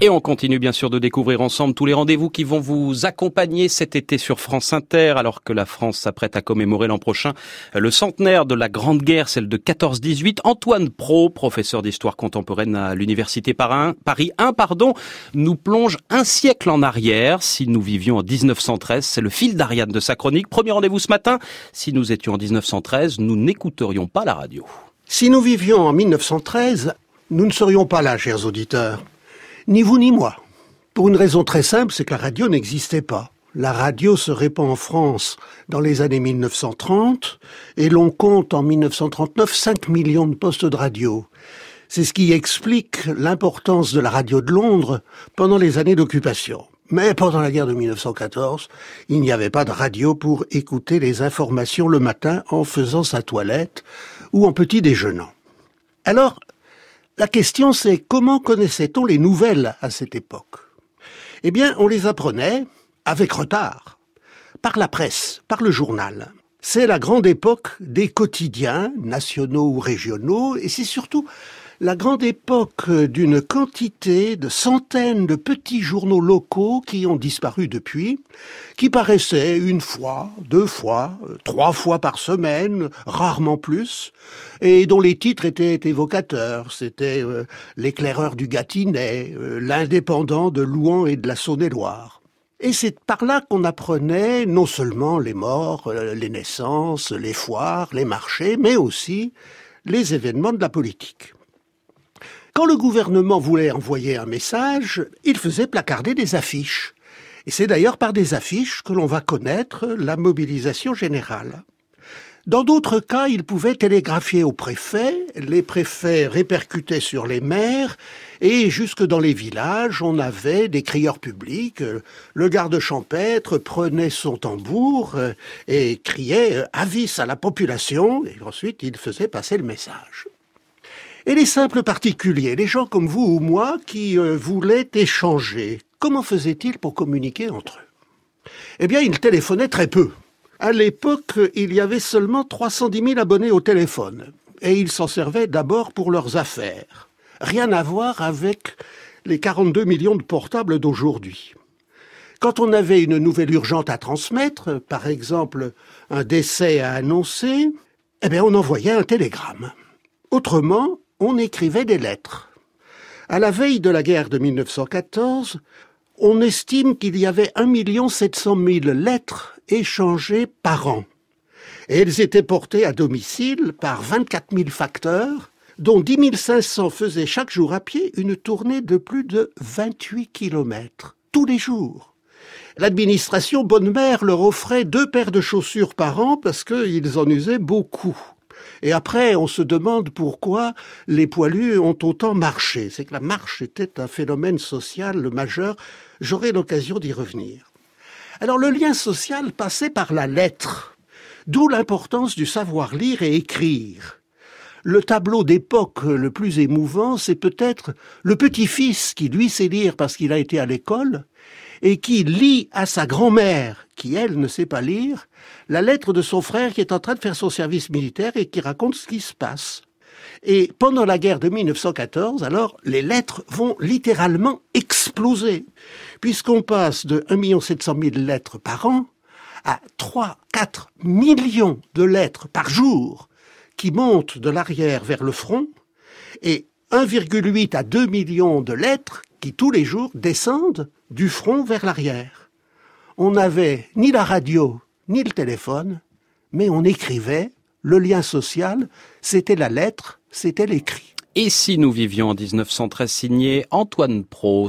Et on continue bien sûr de découvrir ensemble tous les rendez-vous qui vont vous accompagner cet été sur France Inter, alors que la France s'apprête à commémorer l'an prochain le centenaire de la Grande Guerre, celle de 14-18. Antoine Pro, professeur d'histoire contemporaine à l'Université Paris 1, pardon, nous plonge un siècle en arrière. Si nous vivions en 1913, c'est le fil d'Ariane de sa chronique. Premier rendez-vous ce matin. Si nous étions en 1913, nous n'écouterions pas la radio. Si nous vivions en 1913, nous ne serions pas là, chers auditeurs. Ni vous ni moi. Pour une raison très simple, c'est que la radio n'existait pas. La radio se répand en France dans les années 1930 et l'on compte en 1939 5 millions de postes de radio. C'est ce qui explique l'importance de la radio de Londres pendant les années d'occupation. Mais pendant la guerre de 1914, il n'y avait pas de radio pour écouter les informations le matin en faisant sa toilette ou en petit déjeunant. Alors, la question c'est comment connaissait-on les nouvelles à cette époque? Eh bien, on les apprenait avec retard, par la presse, par le journal. C'est la grande époque des quotidiens, nationaux ou régionaux, et c'est surtout la grande époque d'une quantité de centaines de petits journaux locaux qui ont disparu depuis, qui paraissaient une fois, deux fois, trois fois par semaine, rarement plus, et dont les titres étaient évocateurs. C'était euh, l'éclaireur du Gâtinais, euh, l'indépendant de Louan et de la Saône-et-Loire. Et c'est par là qu'on apprenait non seulement les morts, euh, les naissances, les foires, les marchés, mais aussi les événements de la politique. Quand le gouvernement voulait envoyer un message, il faisait placarder des affiches. Et c'est d'ailleurs par des affiches que l'on va connaître la mobilisation générale. Dans d'autres cas, il pouvait télégraphier au préfet, les préfets répercutaient sur les maires, et jusque dans les villages, on avait des crieurs publics. Le garde champêtre prenait son tambour et criait avis à la population, et ensuite il faisait passer le message et les simples particuliers, les gens comme vous ou moi qui euh, voulaient échanger, comment faisaient-ils pour communiquer entre eux? Eh bien, ils téléphonaient très peu. À l'époque, il y avait seulement 310 000 abonnés au téléphone, et ils s'en servaient d'abord pour leurs affaires. Rien à voir avec les 42 millions de portables d'aujourd'hui. Quand on avait une nouvelle urgente à transmettre, par exemple un décès à annoncer, eh bien on envoyait un télégramme. Autrement, on écrivait des lettres. À la veille de la guerre de 1914, on estime qu'il y avait 1 700 000 lettres échangées par an. Et elles étaient portées à domicile par 24 000 facteurs, dont 10 500 faisaient chaque jour à pied une tournée de plus de 28 kilomètres, tous les jours. L'administration Bonne Mère leur offrait deux paires de chaussures par an parce qu'ils en usaient beaucoup. Et après, on se demande pourquoi les poilus ont autant marché. C'est que la marche était un phénomène social majeur. J'aurai l'occasion d'y revenir. Alors le lien social passait par la lettre, d'où l'importance du savoir lire et écrire. Le tableau d'époque le plus émouvant, c'est peut-être le petit-fils qui lui sait lire parce qu'il a été à l'école et qui lit à sa grand-mère, qui elle ne sait pas lire, la lettre de son frère qui est en train de faire son service militaire et qui raconte ce qui se passe. Et pendant la guerre de 1914, alors, les lettres vont littéralement exploser, puisqu'on passe de 1 700 000 lettres par an à 3, 4 millions de lettres par jour qui montent de l'arrière vers le front, et 1,8 à 2 millions de lettres qui tous les jours descendent du front vers l'arrière. On n'avait ni la radio, ni le téléphone, mais on écrivait, le lien social, c'était la lettre, c'était l'écrit. Et si nous vivions en 1913 signé Antoine Pro